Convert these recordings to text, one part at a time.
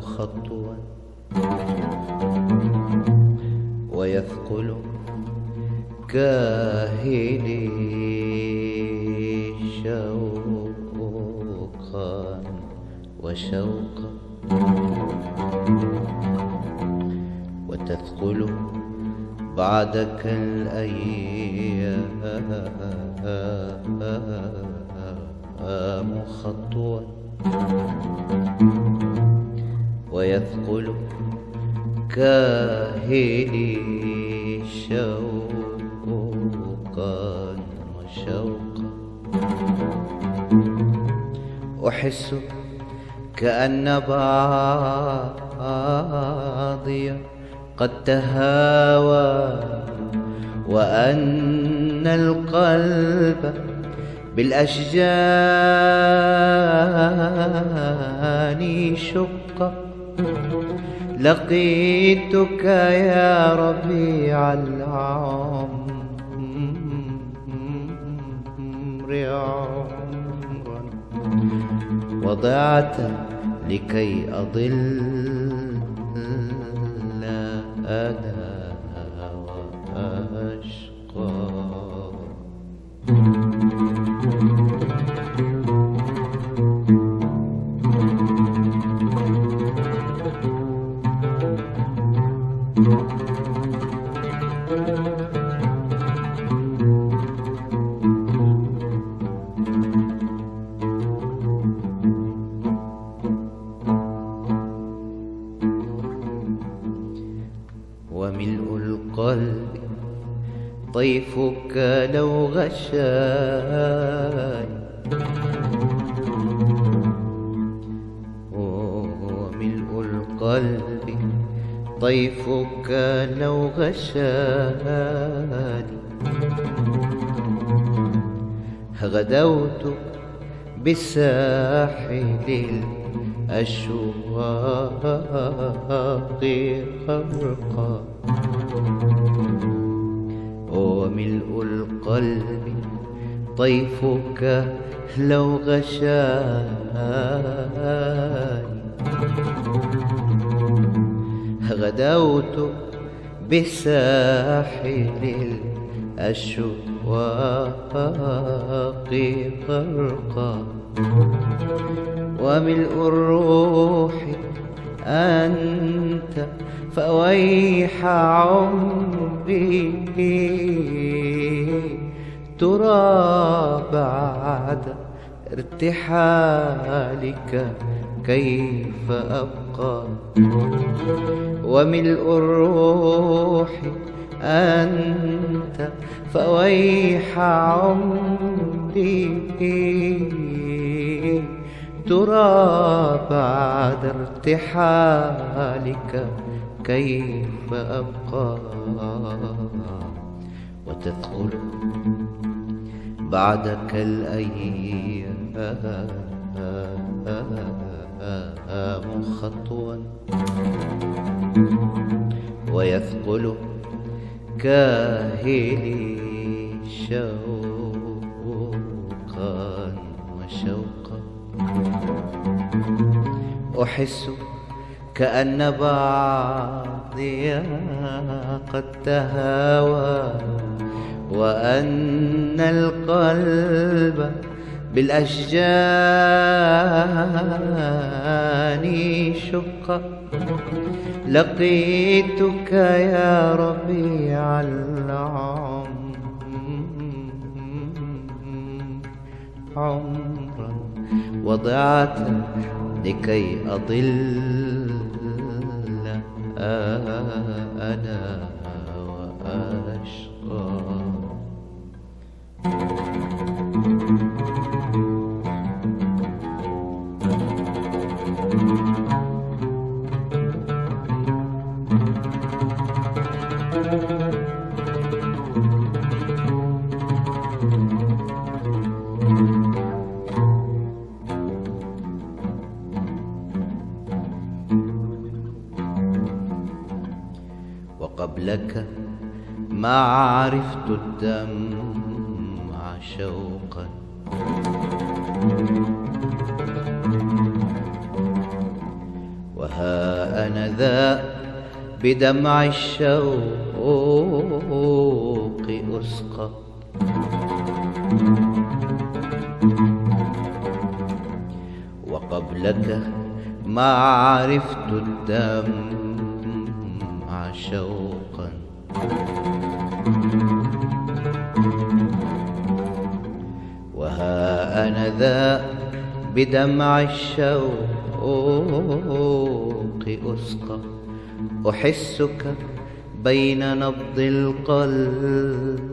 خطوا ويثقل كاهلي شوقا وشوقا. وتثقل بعدك الأيام. خطوا ويثقل كاهلي شوقا وشوقا. أحس كأن بعضي قد تهاوى وأن القلب بالأشجان شق. لقيتك يا ربيع العمر عمرا. وضعت لكي أضل. أنا وملء القلب طيفك لو غشاي وملء القلب طيفك لو غشاني غدوت بساحل الأشواق غرقا وملء القلب طيفك لو غشاني غدوت بساحل الأشواق غرقا وملء الروح أنت فويح عمري ترى بعد ارتحالك كيف أبقى؟ وملء الروح أنت فويح عمري ترى بعد ارتحالك كيف أبقى؟ وتثقل بعدك الأيام خطوا ويثقل كاهلي شوقا وشوقا. أحس كأن بعضي قد تهاوى وأن القلب بالأشجان شق. لقيتك يا ربيع العمر عمرا وضعت لكي أضل. أنا وأشقى. وقبلك ما عرفت الدمع شوقا. وها أنا ذا بدمع الشوق أسقى وقبلك ما عرفت الدمع شوقا. وها أنا ذا بدمع الشوق أسقى. أحسك بين نبض القلب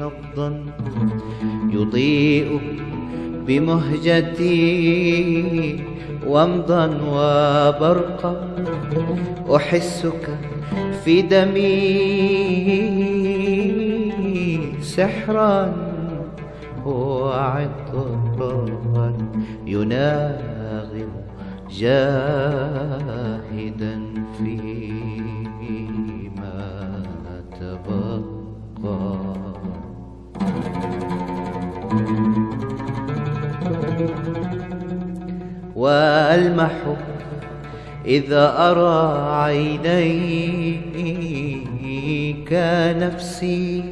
نبضا. يضيء بمهجتي ومضا وبرقا. أحسك في دمي سحرا. وعطرا يناغم جاهدا فيما تبقى. والمح إذا أرى عينيك نفسي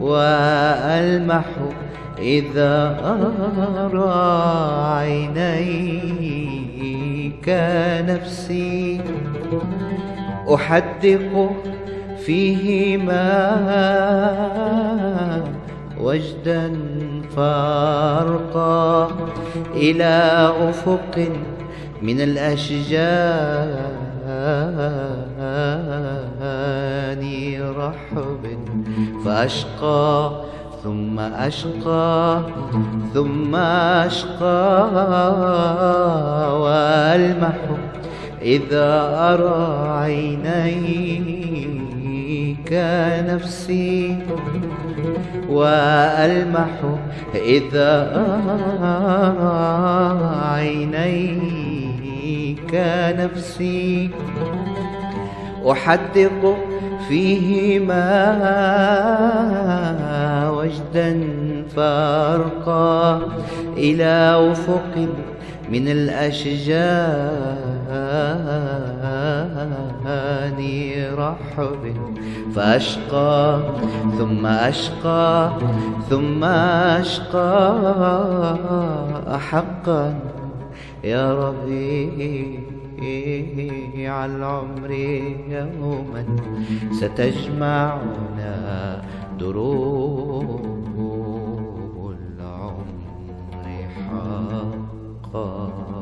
وألمح إذا أرى عينيك نفسي أحدق فيهما وجدا فارقا إلى أفق من الأشجان رحب فأشقى ثم أشقى ثم أشقى وألمح إذا أرى عينيك نفسي وألمح إذا عينيك نفسي. أحدق فيهما وجدا فارقا إلى أفق من الأشجان رحب فأشقى ثم أشقى ثم أشقى. أحقا يا ربيع العمر يوما ستجمعنا دروب العمر حقا.